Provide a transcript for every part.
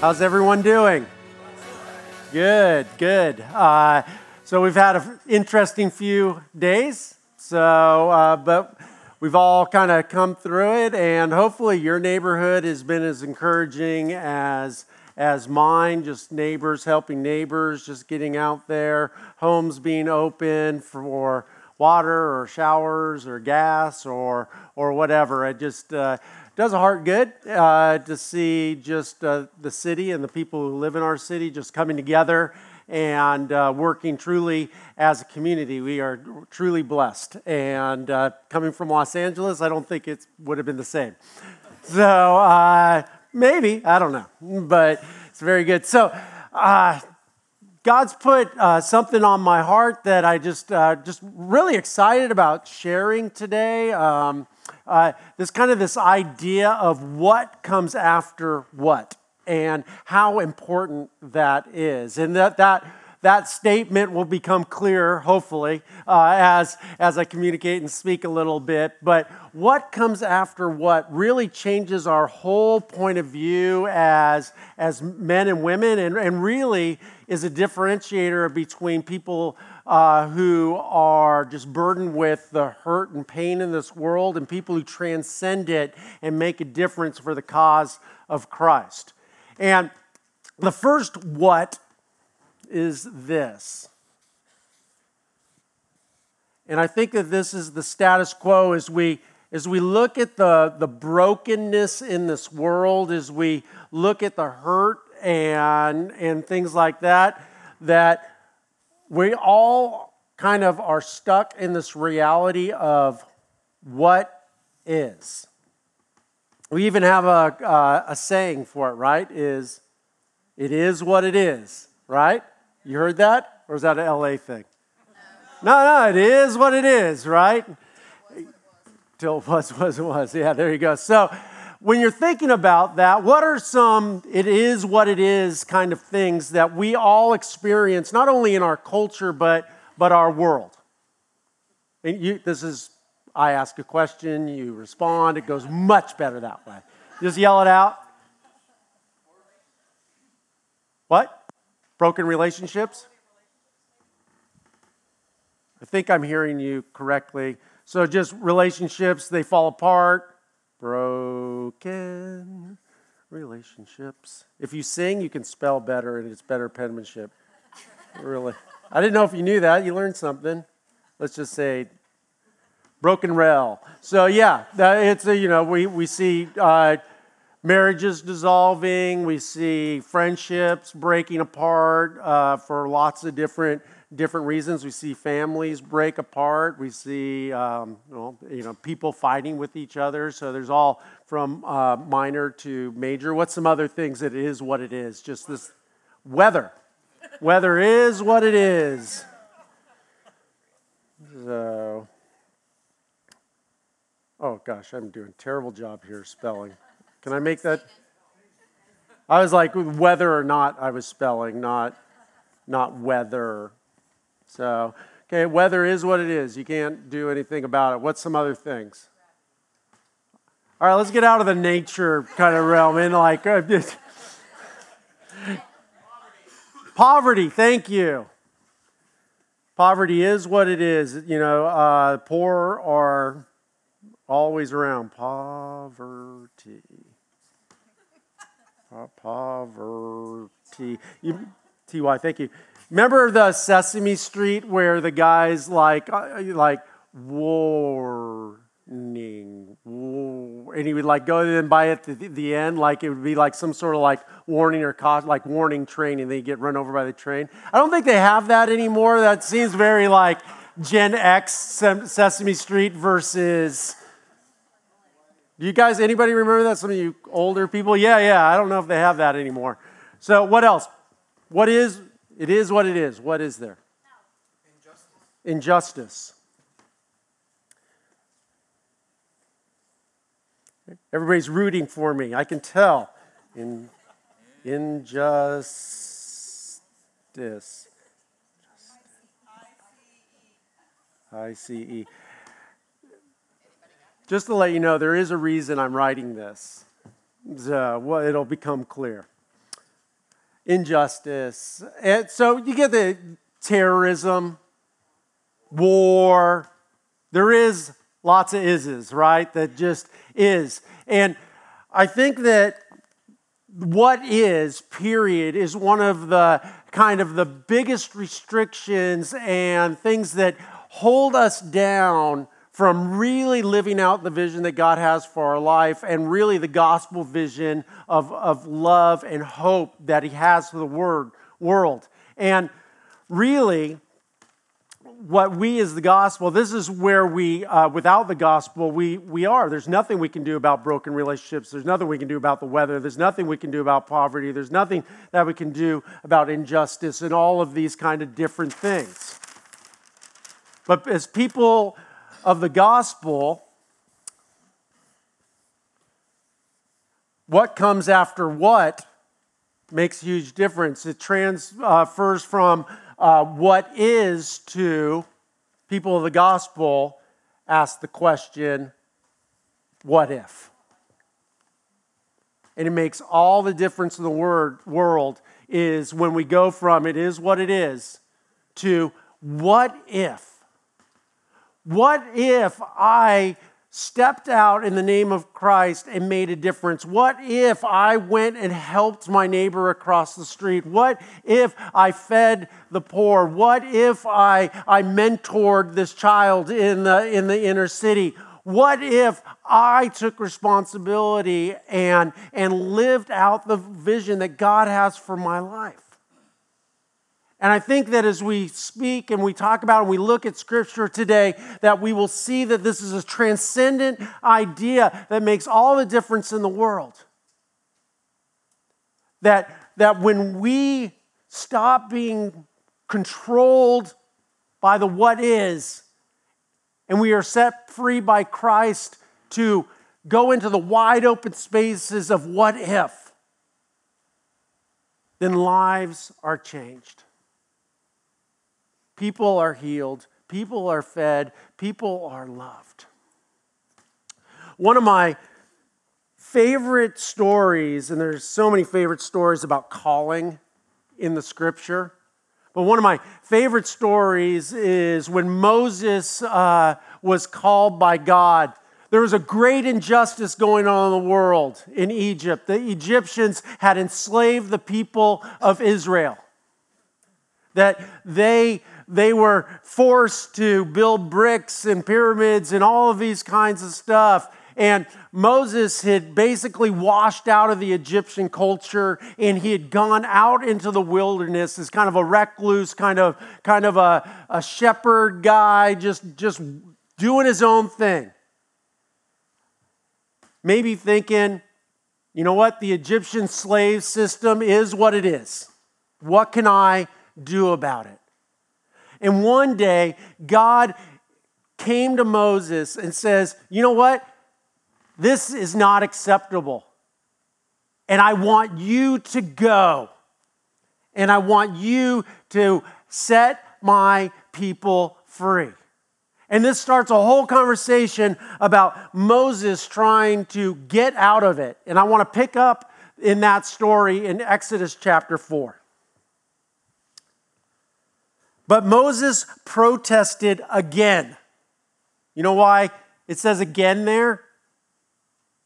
How's everyone doing? Good, good. Uh, so we've had an interesting few days. So, uh, but we've all kind of come through it, and hopefully your neighborhood has been as encouraging as as mine. Just neighbors helping neighbors, just getting out there, homes being open for water or showers or gas or or whatever. It just uh, does a heart good uh, to see just uh, the city and the people who live in our city just coming together and uh, working truly as a community. We are truly blessed. And uh, coming from Los Angeles, I don't think it would have been the same. So uh, maybe, I don't know, but it's very good. So, uh, God's put uh, something on my heart that I just uh, just really excited about sharing today. Um, uh, this kind of this idea of what comes after what and how important that is, and that that that statement will become clear, hopefully, uh, as, as I communicate and speak a little bit. But what comes after what really changes our whole point of view as, as men and women, and, and really is a differentiator between people uh, who are just burdened with the hurt and pain in this world and people who transcend it and make a difference for the cause of Christ. And the first what is this. And I think that this is the status quo as we as we look at the, the brokenness in this world, as we look at the hurt and, and things like that, that we all kind of are stuck in this reality of what is. We even have a, uh, a saying for it, right? Is it is what it is, right? You heard that? Or is that an LA thing? No, no, it is what it is, right? Till it was, was, was. Yeah, there you go. So, when you're thinking about that, what are some it is what it is kind of things that we all experience, not only in our culture, but, but our world? And you, this is, I ask a question, you respond, it goes much better that way. Just yell it out. What? Broken relationships? I think I'm hearing you correctly. So, just relationships, they fall apart. Broken relationships. If you sing, you can spell better and it's better penmanship. really. I didn't know if you knew that. You learned something. Let's just say broken rail. So, yeah, it's a, you know, we, we see. Uh, marriages dissolving, we see friendships breaking apart uh, for lots of different different reasons. We see families break apart. We see um, well, you know people fighting with each other. So there's all from uh, minor to major. What's some other things that is what it is? Just this weather. weather is what it is. So, oh gosh, I'm doing terrible job here spelling. Can I make that? I was like, whether or not I was spelling, not, not whether. So, okay, weather is what it is. You can't do anything about it. What's some other things? All right, let's get out of the nature kind of realm and like uh, poverty. Thank you. Poverty is what it is. You know, uh, poor are always around. Poverty. Poverty. You, Ty, thank you. Remember the Sesame Street where the guy's like, uh, like warning, and he would like go and by at the, the end, like it would be like some sort of like warning or cost, like warning train, and they get run over by the train. I don't think they have that anymore. That seems very like Gen X Sesame Street versus do you guys, anybody remember that? Some of you older people? Yeah, yeah, I don't know if they have that anymore. So, what else? What is, it is what it is. What is there? Injustice. Injustice. Everybody's rooting for me. I can tell. In, injustice. I C E. Just to let you know, there is a reason I'm writing this. Well, it'll become clear. Injustice. And so you get the terrorism, war. There is lots of ises, right? That just is. And I think that what is, period, is one of the kind of the biggest restrictions and things that hold us down from really living out the vision that God has for our life and really the gospel vision of, of love and hope that He has for the word, world. And really, what we as the gospel, this is where we, uh, without the gospel, we, we are. There's nothing we can do about broken relationships. There's nothing we can do about the weather. There's nothing we can do about poverty. There's nothing that we can do about injustice and all of these kind of different things. But as people of the gospel, what comes after what makes a huge difference. It transfers from uh, what is to people of the gospel ask the question, what if? And it makes all the difference in the word, world is when we go from it is what it is to what if? What if I stepped out in the name of Christ and made a difference? What if I went and helped my neighbor across the street? What if I fed the poor? What if I, I mentored this child in the, in the inner city? What if I took responsibility and, and lived out the vision that God has for my life? And I think that as we speak and we talk about and we look at scripture today, that we will see that this is a transcendent idea that makes all the difference in the world. That, that when we stop being controlled by the what is, and we are set free by Christ to go into the wide open spaces of what if, then lives are changed. People are healed, people are fed, people are loved. One of my favorite stories, and there's so many favorite stories about calling in the scripture, but one of my favorite stories is when Moses uh, was called by God. There was a great injustice going on in the world in Egypt. The Egyptians had enslaved the people of Israel. That they they were forced to build bricks and pyramids and all of these kinds of stuff. And Moses had basically washed out of the Egyptian culture and he had gone out into the wilderness as kind of a recluse, kind of, kind of a, a shepherd guy, just, just doing his own thing. Maybe thinking, you know what, the Egyptian slave system is what it is. What can I do about it? And one day, God came to Moses and says, You know what? This is not acceptable. And I want you to go. And I want you to set my people free. And this starts a whole conversation about Moses trying to get out of it. And I want to pick up in that story in Exodus chapter 4. But Moses protested again. You know why it says again there?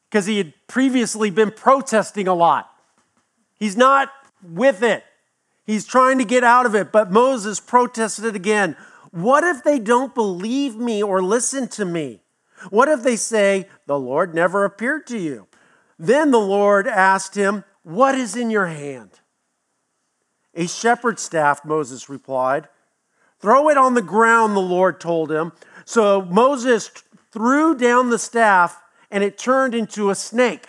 Because he had previously been protesting a lot. He's not with it. He's trying to get out of it, but Moses protested again. What if they don't believe me or listen to me? What if they say, The Lord never appeared to you? Then the Lord asked him, What is in your hand? A shepherd's staff, Moses replied. Throw it on the ground, the Lord told him. So Moses threw down the staff and it turned into a snake.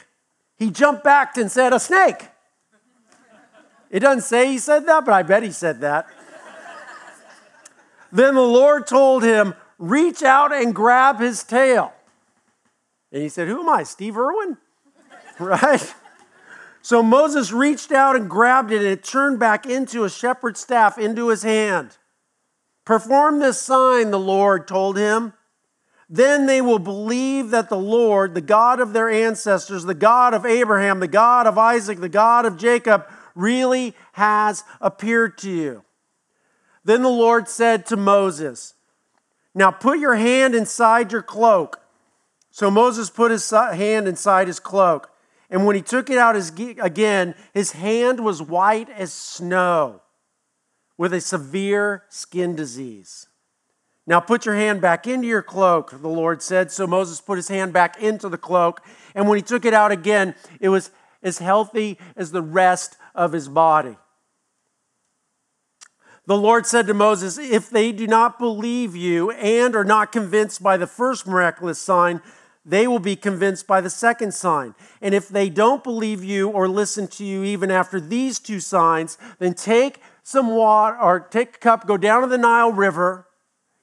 He jumped back and said, A snake. It doesn't say he said that, but I bet he said that. then the Lord told him, Reach out and grab his tail. And he said, Who am I, Steve Irwin? right? So Moses reached out and grabbed it, and it turned back into a shepherd's staff into his hand. Perform this sign, the Lord told him. Then they will believe that the Lord, the God of their ancestors, the God of Abraham, the God of Isaac, the God of Jacob, really has appeared to you. Then the Lord said to Moses, Now put your hand inside your cloak. So Moses put his hand inside his cloak. And when he took it out again, his hand was white as snow with a severe skin disease. Now put your hand back into your cloak, the Lord said. So Moses put his hand back into the cloak. And when he took it out again, it was as healthy as the rest of his body. The Lord said to Moses, If they do not believe you and are not convinced by the first miraculous sign, they will be convinced by the second sign. And if they don't believe you or listen to you even after these two signs, then take some water or take a cup, go down to the Nile River,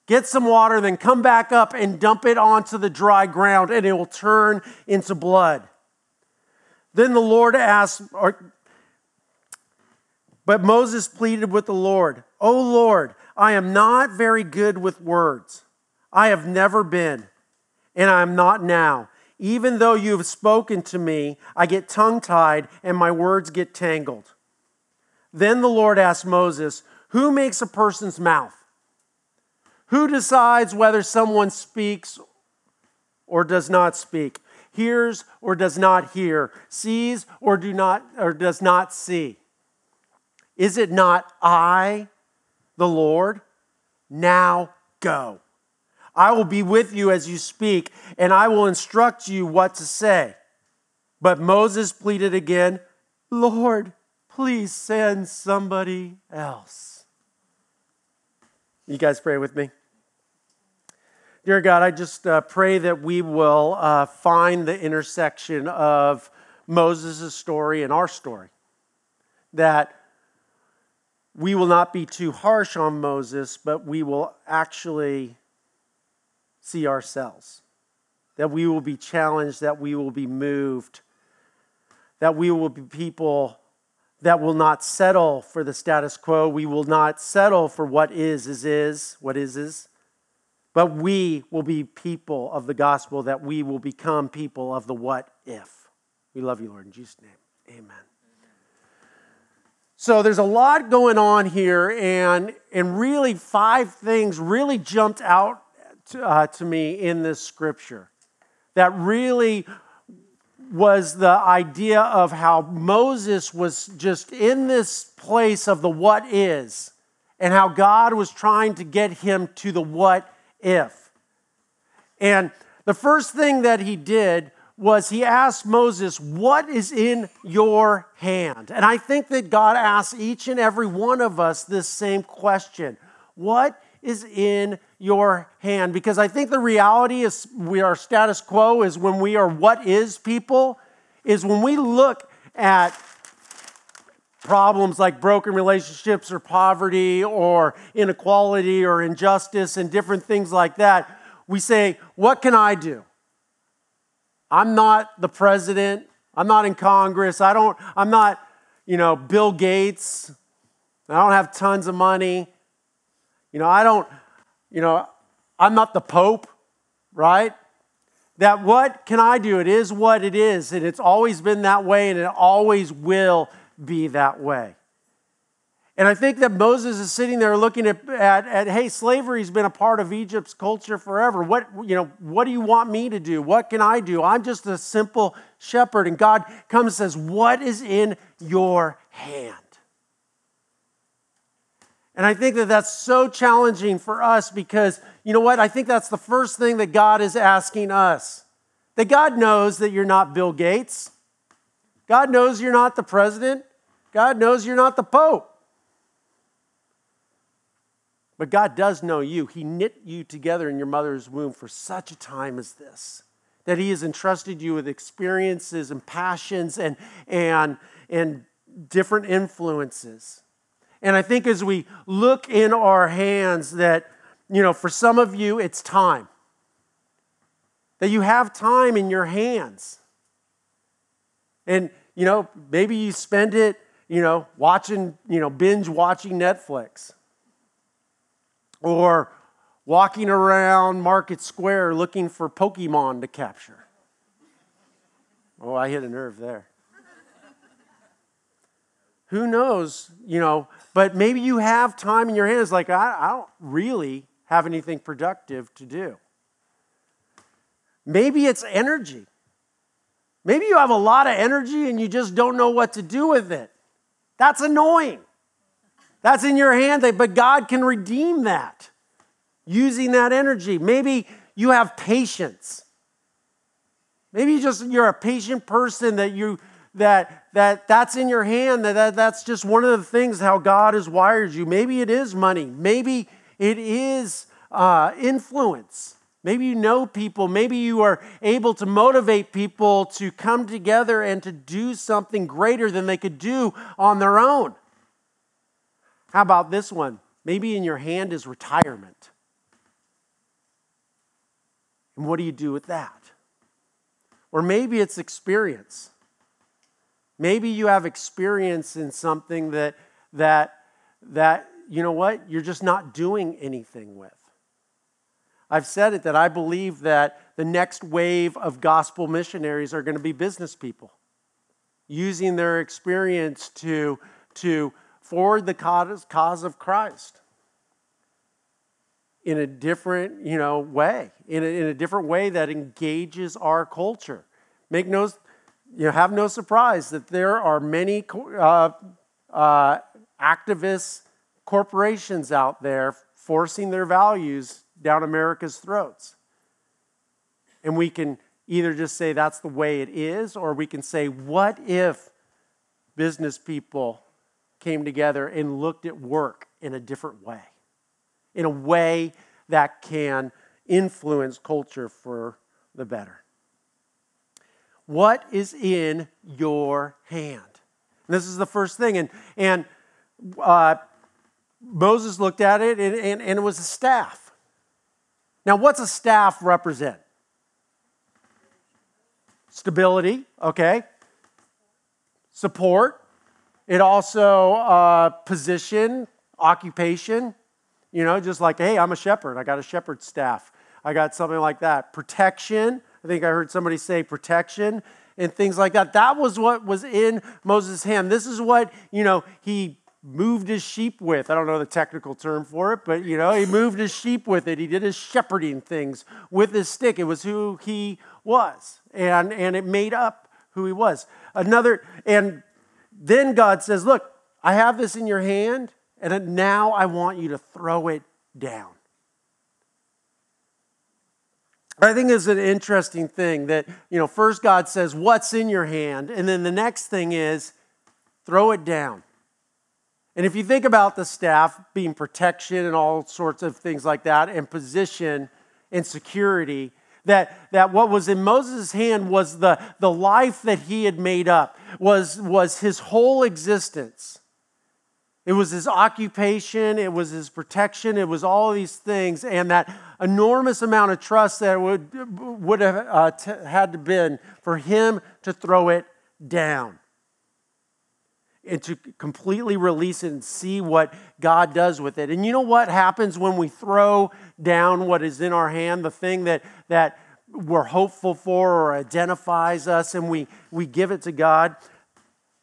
get some water, then come back up and dump it onto the dry ground, and it will turn into blood. Then the Lord asked, or, but Moses pleaded with the Lord, O Lord, I am not very good with words. I have never been and I am not now. Even though you have spoken to me, I get tongue tied and my words get tangled. Then the Lord asked Moses, Who makes a person's mouth? Who decides whether someone speaks or does not speak, hears or does not hear, sees or do not or does not see? Is it not I, the Lord? Now go. I will be with you as you speak, and I will instruct you what to say. But Moses pleaded again, Lord, please send somebody else. You guys pray with me. Dear God, I just uh, pray that we will uh, find the intersection of Moses' story and our story. That we will not be too harsh on Moses, but we will actually see ourselves, that we will be challenged, that we will be moved, that we will be people that will not settle for the status quo. We will not settle for what is, is, is, what is, is. But we will be people of the gospel, that we will become people of the what if. We love you, Lord. In Jesus' name, amen. So there's a lot going on here, and, and really, five things really jumped out to, uh, to me in this scripture that really was the idea of how Moses was just in this place of the what is and how God was trying to get him to the what if. And the first thing that he did was he asked Moses, What is in your hand? And I think that God asks each and every one of us this same question What is in your hand. Because I think the reality is we are status quo is when we are what is people, is when we look at problems like broken relationships or poverty or inequality or injustice and different things like that, we say, What can I do? I'm not the president. I'm not in Congress. I don't, I'm not, you know, Bill Gates. I don't have tons of money. You know, I don't, you know, I'm not the Pope, right? That what can I do? It is what it is, and it's always been that way, and it always will be that way. And I think that Moses is sitting there looking at, at, at, hey, slavery's been a part of Egypt's culture forever. What, you know, what do you want me to do? What can I do? I'm just a simple shepherd. And God comes and says, What is in your hand? And I think that that's so challenging for us because, you know what? I think that's the first thing that God is asking us. That God knows that you're not Bill Gates. God knows you're not the president. God knows you're not the Pope. But God does know you. He knit you together in your mother's womb for such a time as this. That He has entrusted you with experiences and passions and, and, and different influences. And I think as we look in our hands, that, you know, for some of you, it's time. That you have time in your hands. And, you know, maybe you spend it, you know, watching, you know, binge watching Netflix or walking around Market Square looking for Pokemon to capture. Oh, I hit a nerve there. Who knows, you know, but maybe you have time in your hands like, I, I don't really have anything productive to do. Maybe it's energy. Maybe you have a lot of energy and you just don't know what to do with it. That's annoying. That's in your hand, but God can redeem that using that energy. Maybe you have patience. Maybe just you're a patient person that you that that that's in your hand that, that that's just one of the things how God has wired you. Maybe it is money. Maybe it is uh, influence. Maybe you know people. Maybe you are able to motivate people to come together and to do something greater than they could do on their own. How about this one? Maybe in your hand is retirement. And what do you do with that? Or maybe it's experience. Maybe you have experience in something that that that you know what? You're just not doing anything with. I've said it that I believe that the next wave of gospel missionaries are going to be business people using their experience to, to forward the cause, of Christ in a different you know, way, in a, in a different way that engages our culture. Make no, you have no surprise that there are many uh, uh, activist corporations out there forcing their values down America's throats. And we can either just say that's the way it is, or we can say, what if business people came together and looked at work in a different way? In a way that can influence culture for the better. What is in your hand? And this is the first thing. And, and uh, Moses looked at it, and, and, and it was a staff. Now, what's a staff represent? Stability, okay. Support. It also uh, position, occupation. You know, just like, hey, I'm a shepherd. I got a shepherd staff. I got something like that. Protection. I think I heard somebody say protection and things like that. That was what was in Moses' hand. This is what, you know, he moved his sheep with. I don't know the technical term for it, but you know, he moved his sheep with it. He did his shepherding things with his stick. It was who he was. And and it made up who he was. Another and then God says, "Look, I have this in your hand, and now I want you to throw it down." I think it's an interesting thing that, you know, first God says, What's in your hand? And then the next thing is, throw it down. And if you think about the staff being protection and all sorts of things like that, and position and security, that, that what was in Moses' hand was the, the life that he had made up, was, was his whole existence. It was his occupation, it was his protection, it was all these things, and that enormous amount of trust that would, would have uh, t- had to been for him to throw it down and to completely release it and see what God does with it. And you know what happens when we throw down what is in our hand, the thing that, that we're hopeful for or identifies us, and we, we give it to God?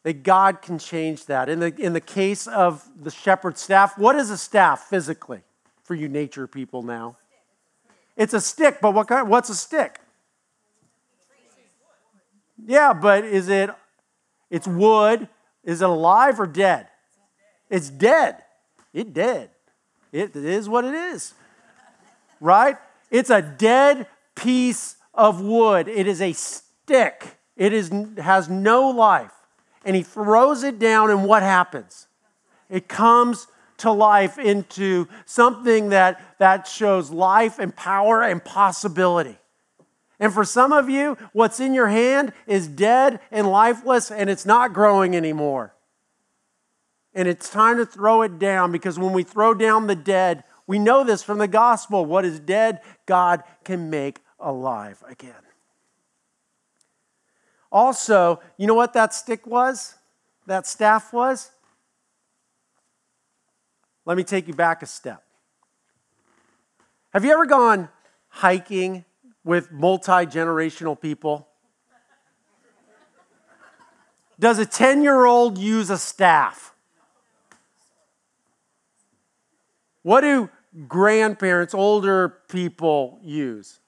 That God can change that. In the, in the case of the shepherd staff, what is a staff physically for you nature people now? It's a stick, but what kind, what's a stick? Yeah, but is it, it's wood, is it alive or dead? It's dead. It dead. It is what it is. Right? It's a dead piece of wood. It is a stick. It is, has no life. And he throws it down, and what happens? It comes to life into something that, that shows life and power and possibility. And for some of you, what's in your hand is dead and lifeless and it's not growing anymore. And it's time to throw it down because when we throw down the dead, we know this from the gospel. What is dead, God can make alive again. Also, you know what that stick was? That staff was? Let me take you back a step. Have you ever gone hiking with multi generational people. does a 10 year old use a staff? What do grandparents, older people use?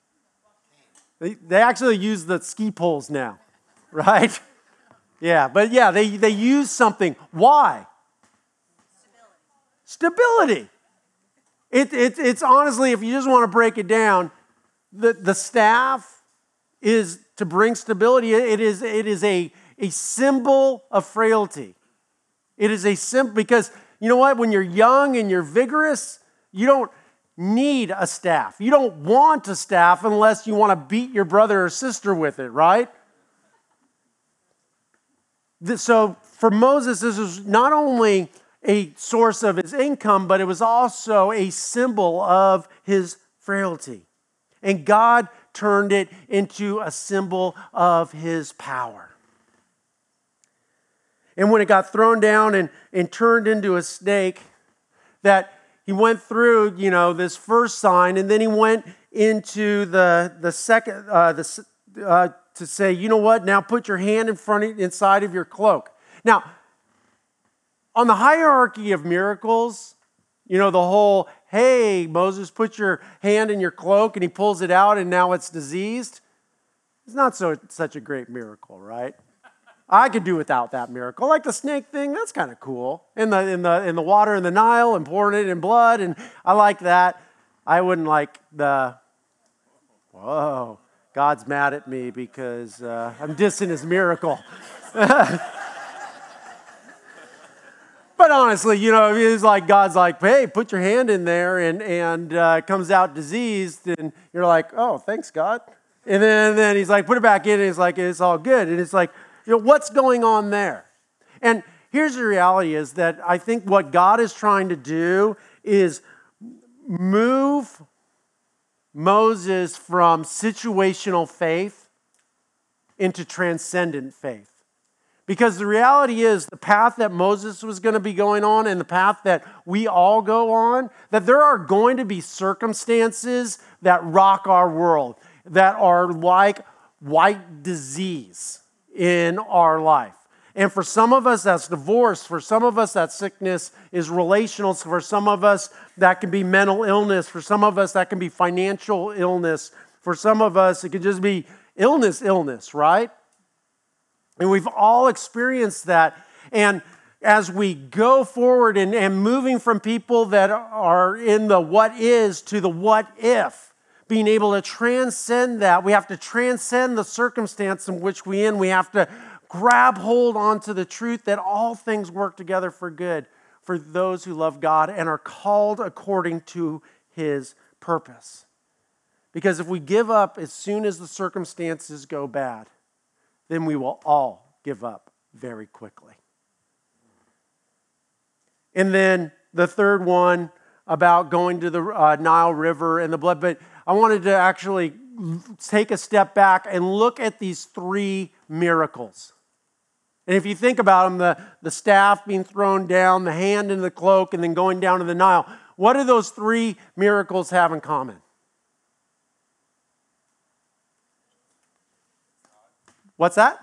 They, they actually use the ski poles now, right? Yeah, but yeah, they, they use something. Why? Stability. Stability. It, it, it's honestly, if you just want to break it down, the, the staff is to bring stability. It is, it is a, a symbol of frailty. It is a symbol because you know what? When you're young and you're vigorous, you don't need a staff. You don't want a staff unless you want to beat your brother or sister with it, right? So for Moses, this was not only a source of his income, but it was also a symbol of his frailty. And God turned it into a symbol of his power. And when it got thrown down and, and turned into a snake, that he went through, you know, this first sign, and then he went into the, the second, uh, the, uh, to say, you know what, now put your hand in front of, inside of your cloak. Now, on the hierarchy of miracles, you know, the whole, hey, Moses, put your hand in your cloak, and he pulls it out, and now it's diseased. It's not so, such a great miracle, right? I could do without that miracle. Like the snake thing, that's kind of cool. In the, in, the, in the water in the Nile and pouring it in blood, and I like that. I wouldn't like the, whoa, God's mad at me because uh, I'm dissing his miracle. But honestly, you know, it's like God's like, hey, put your hand in there, and and uh, comes out diseased, and you're like, oh, thanks God. And then, and then he's like, put it back in, and it's like, it's all good. And it's like, you know, what's going on there? And here's the reality is that I think what God is trying to do is move Moses from situational faith into transcendent faith. Because the reality is, the path that Moses was going to be going on and the path that we all go on, that there are going to be circumstances that rock our world, that are like white disease in our life. And for some of us, that's divorce. For some of us, that sickness is relational. For some of us, that can be mental illness. For some of us, that can be financial illness. For some of us, it could just be illness, illness, right? And we've all experienced that. And as we go forward and, and moving from people that are in the what is to the what if, being able to transcend that, we have to transcend the circumstance in which we in. We have to grab hold onto the truth that all things work together for good for those who love God and are called according to his purpose. Because if we give up as soon as the circumstances go bad, then we will all give up very quickly. And then the third one about going to the uh, Nile River and the blood. But I wanted to actually take a step back and look at these three miracles. And if you think about them, the, the staff being thrown down, the hand in the cloak, and then going down to the Nile, what do those three miracles have in common? What's that?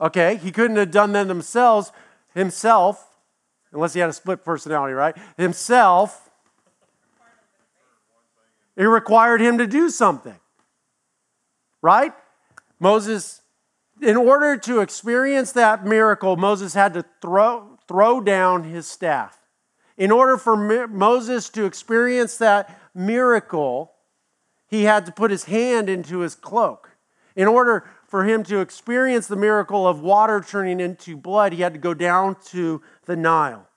Okay, he couldn't have done them themselves, himself, unless he had a split personality, right? Himself. It required him to do something, right? Moses, in order to experience that miracle, Moses had to throw, throw down his staff. In order for Moses to experience that miracle, he had to put his hand into his cloak. In order for him to experience the miracle of water turning into blood, he had to go down to the Nile.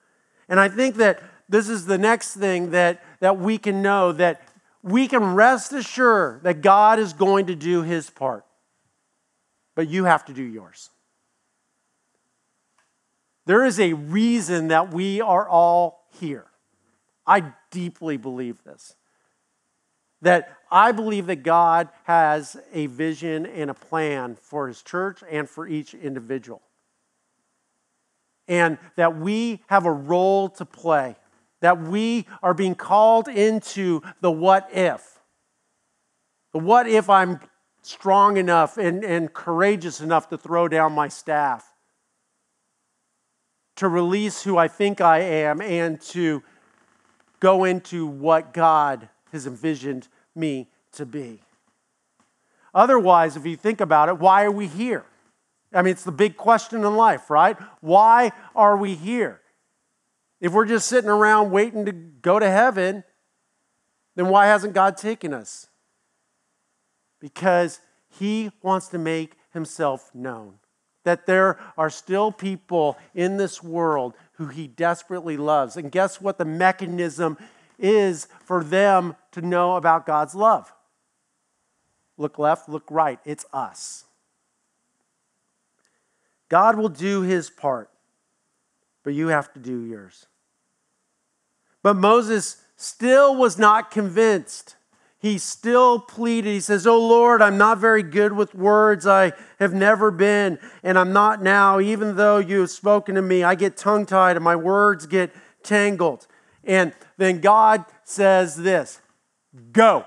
And I think that this is the next thing that, that we can know that we can rest assured that God is going to do his part. But you have to do yours. There is a reason that we are all here. I deeply believe this that I believe that God has a vision and a plan for his church and for each individual. And that we have a role to play, that we are being called into the what if. The what if I'm strong enough and, and courageous enough to throw down my staff, to release who I think I am, and to go into what God has envisioned me to be. Otherwise, if you think about it, why are we here? I mean, it's the big question in life, right? Why are we here? If we're just sitting around waiting to go to heaven, then why hasn't God taken us? Because He wants to make Himself known. That there are still people in this world who He desperately loves. And guess what the mechanism is for them to know about God's love? Look left, look right. It's us. God will do his part, but you have to do yours. But Moses still was not convinced. He still pleaded. He says, Oh Lord, I'm not very good with words. I have never been, and I'm not now. Even though you have spoken to me, I get tongue tied and my words get tangled. And then God says this Go.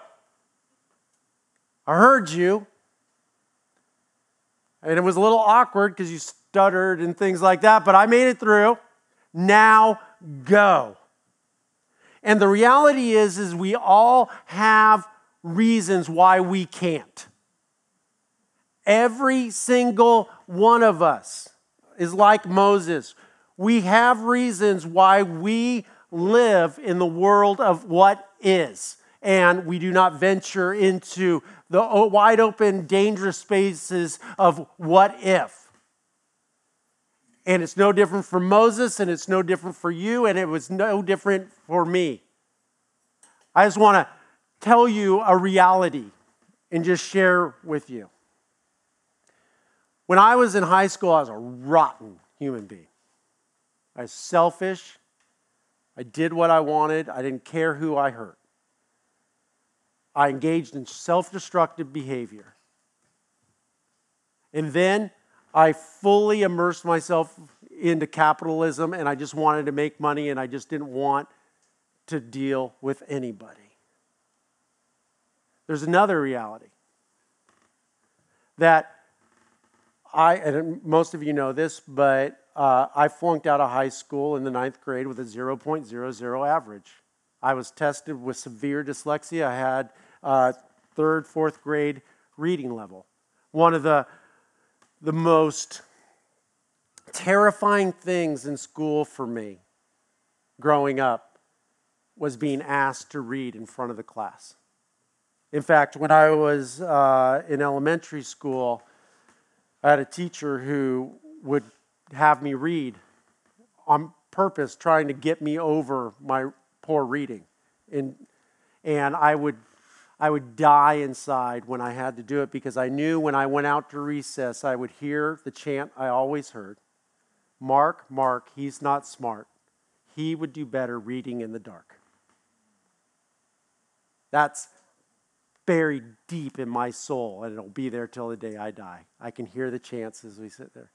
I heard you. And it was a little awkward because you stuttered and things like that, but I made it through. Now go. And the reality is is we all have reasons why we can't. Every single one of us is like Moses. We have reasons why we live in the world of what is, and we do not venture into the wide open, dangerous spaces of what if. And it's no different for Moses, and it's no different for you, and it was no different for me. I just want to tell you a reality and just share with you. When I was in high school, I was a rotten human being. I was selfish. I did what I wanted. I didn't care who I hurt. I engaged in self destructive behavior. And then I fully immersed myself into capitalism and I just wanted to make money and I just didn't want to deal with anybody. There's another reality that I, and most of you know this, but uh, I flunked out of high school in the ninth grade with a 0.00 average. I was tested with severe dyslexia. I had uh, third, fourth grade reading level. One of the, the most terrifying things in school for me growing up was being asked to read in front of the class. In fact, when I was uh, in elementary school, I had a teacher who would have me read on purpose, trying to get me over my poor reading. And, and I, would, I would die inside when I had to do it because I knew when I went out to recess, I would hear the chant I always heard Mark, Mark, he's not smart. He would do better reading in the dark. That's buried deep in my soul, and it'll be there till the day I die. I can hear the chants as we sit there.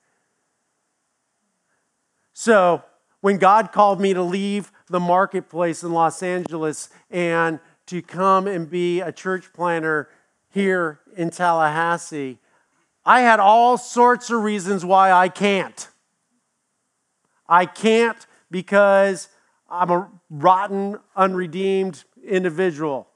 So, when God called me to leave the marketplace in Los Angeles and to come and be a church planter here in Tallahassee, I had all sorts of reasons why I can't. I can't because I'm a rotten, unredeemed individual.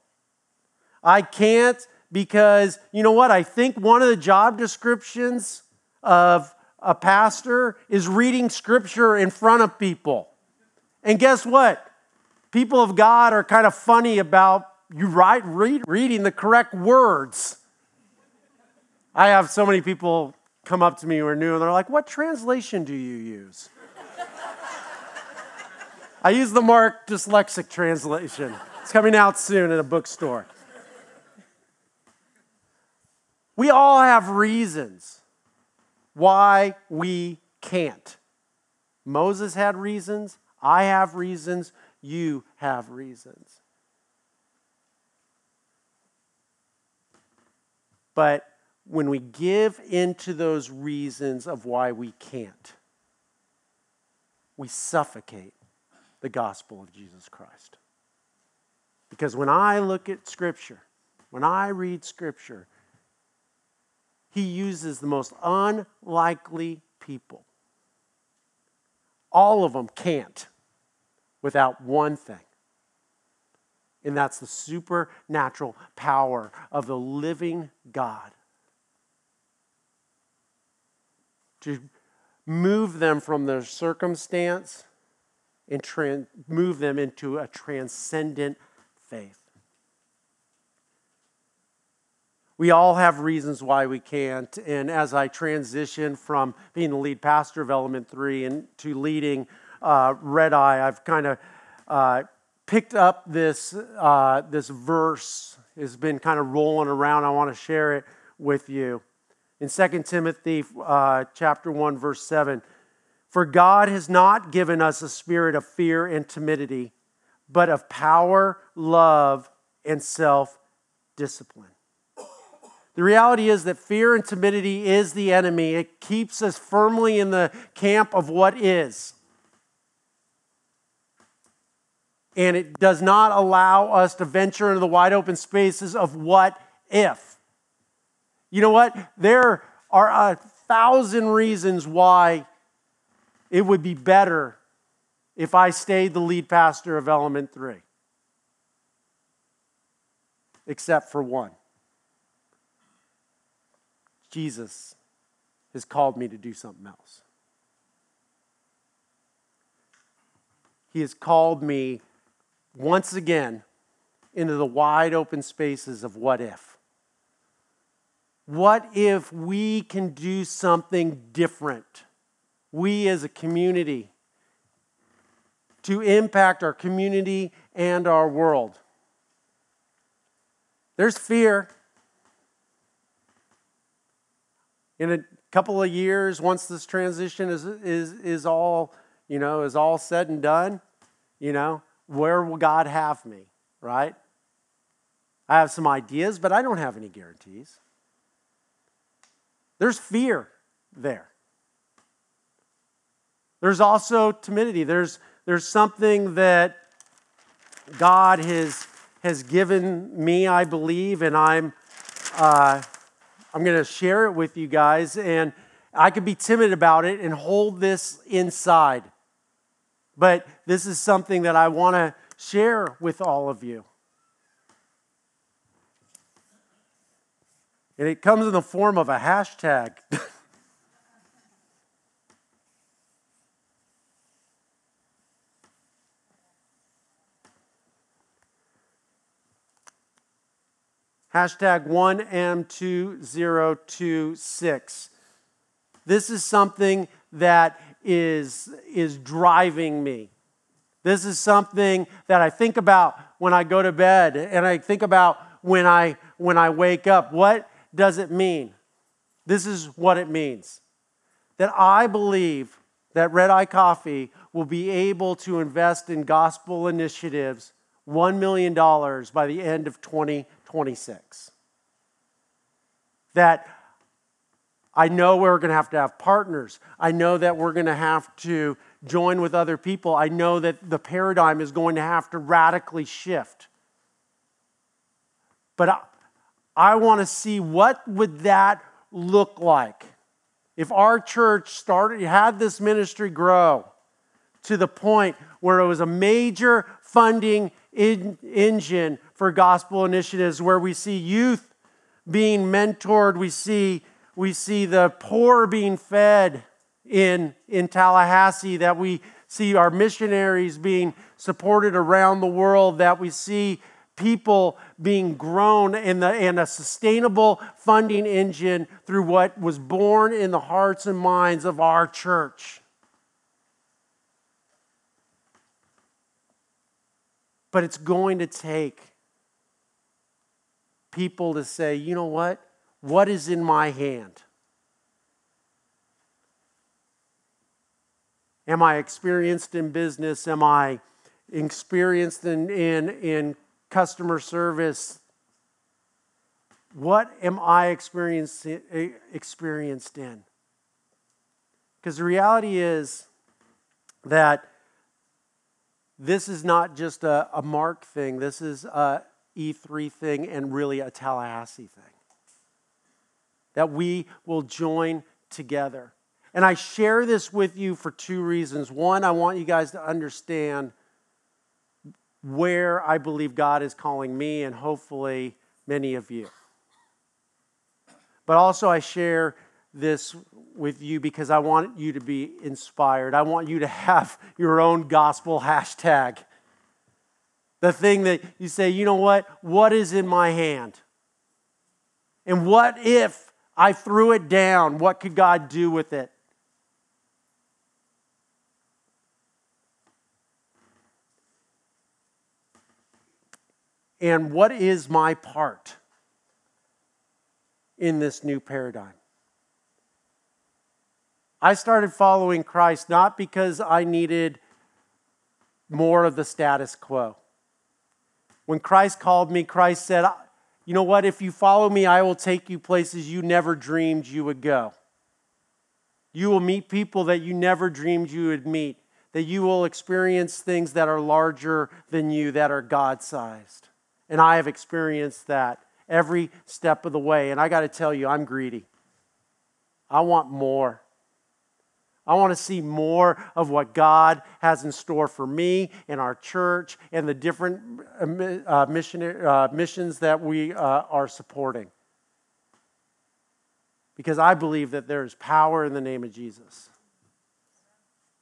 I can't because, you know what? I think one of the job descriptions of a pastor is reading scripture in front of people. And guess what? People of God are kind of funny about you write, read, reading the correct words. I have so many people come up to me who are new and they're like, What translation do you use? I use the Mark Dyslexic translation. It's coming out soon in a bookstore. We all have reasons why we can't. Moses had reasons. I have reasons. You have reasons. But when we give into those reasons of why we can't, we suffocate the gospel of Jesus Christ. Because when I look at Scripture, when I read Scripture, he uses the most unlikely people. All of them can't without one thing. And that's the supernatural power of the living God to move them from their circumstance and trans- move them into a transcendent faith. We all have reasons why we can't. And as I transition from being the lead pastor of Element 3 into leading uh, Red Eye, I've kind of uh, picked up this, uh, this verse. It's been kind of rolling around. I want to share it with you. In 2 Timothy uh, chapter 1, verse 7, for God has not given us a spirit of fear and timidity, but of power, love, and self discipline. The reality is that fear and timidity is the enemy. It keeps us firmly in the camp of what is. And it does not allow us to venture into the wide open spaces of what if. You know what? There are a thousand reasons why it would be better if I stayed the lead pastor of Element 3, except for one. Jesus has called me to do something else. He has called me once again into the wide open spaces of what if. What if we can do something different? We as a community to impact our community and our world. There's fear. in a couple of years, once this transition is, is, is all, you know, is all said and done, you know, where will God have me, right? I have some ideas, but I don't have any guarantees. There's fear there. There's also timidity. There's, there's something that God has, has given me, I believe, and I'm uh, I'm going to share it with you guys, and I could be timid about it and hold this inside. But this is something that I want to share with all of you. And it comes in the form of a hashtag. Hashtag 1M2026. This is something that is, is driving me. This is something that I think about when I go to bed and I think about when I, when I wake up. What does it mean? This is what it means that I believe that Red Eye Coffee will be able to invest in gospel initiatives $1 million by the end of 2026. That I know we're going to have to have partners. I know that we're going to have to join with other people. I know that the paradigm is going to have to radically shift. But I, I want to see what would that look like if our church started had this ministry grow to the point where it was a major funding in, engine for gospel initiatives where we see youth being mentored, we see, we see the poor being fed in, in Tallahassee, that we see our missionaries being supported around the world, that we see people being grown in, the, in a sustainable funding engine through what was born in the hearts and minds of our church. But it's going to take people to say, you know what? What is in my hand? Am I experienced in business? Am I experienced in, in, in customer service? What am I experienced, eh, experienced in? Because the reality is that this is not just a, a Mark thing, this is a, E3 thing and really a Tallahassee thing. That we will join together. And I share this with you for two reasons. One, I want you guys to understand where I believe God is calling me and hopefully many of you. But also, I share this with you because I want you to be inspired. I want you to have your own gospel hashtag. The thing that you say, you know what? What is in my hand? And what if I threw it down? What could God do with it? And what is my part in this new paradigm? I started following Christ not because I needed more of the status quo. When Christ called me, Christ said, You know what? If you follow me, I will take you places you never dreamed you would go. You will meet people that you never dreamed you would meet, that you will experience things that are larger than you, that are God sized. And I have experienced that every step of the way. And I got to tell you, I'm greedy. I want more. I want to see more of what God has in store for me and our church and the different uh, missionary, uh, missions that we uh, are supporting. Because I believe that there is power in the name of Jesus.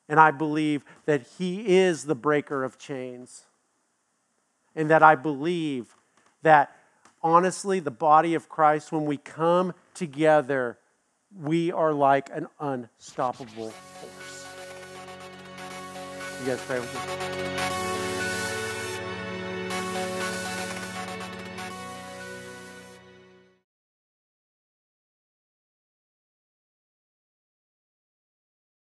And I believe that He is the breaker of chains. And that I believe that honestly, the body of Christ, when we come together, we are like an unstoppable force. You guys pray with me?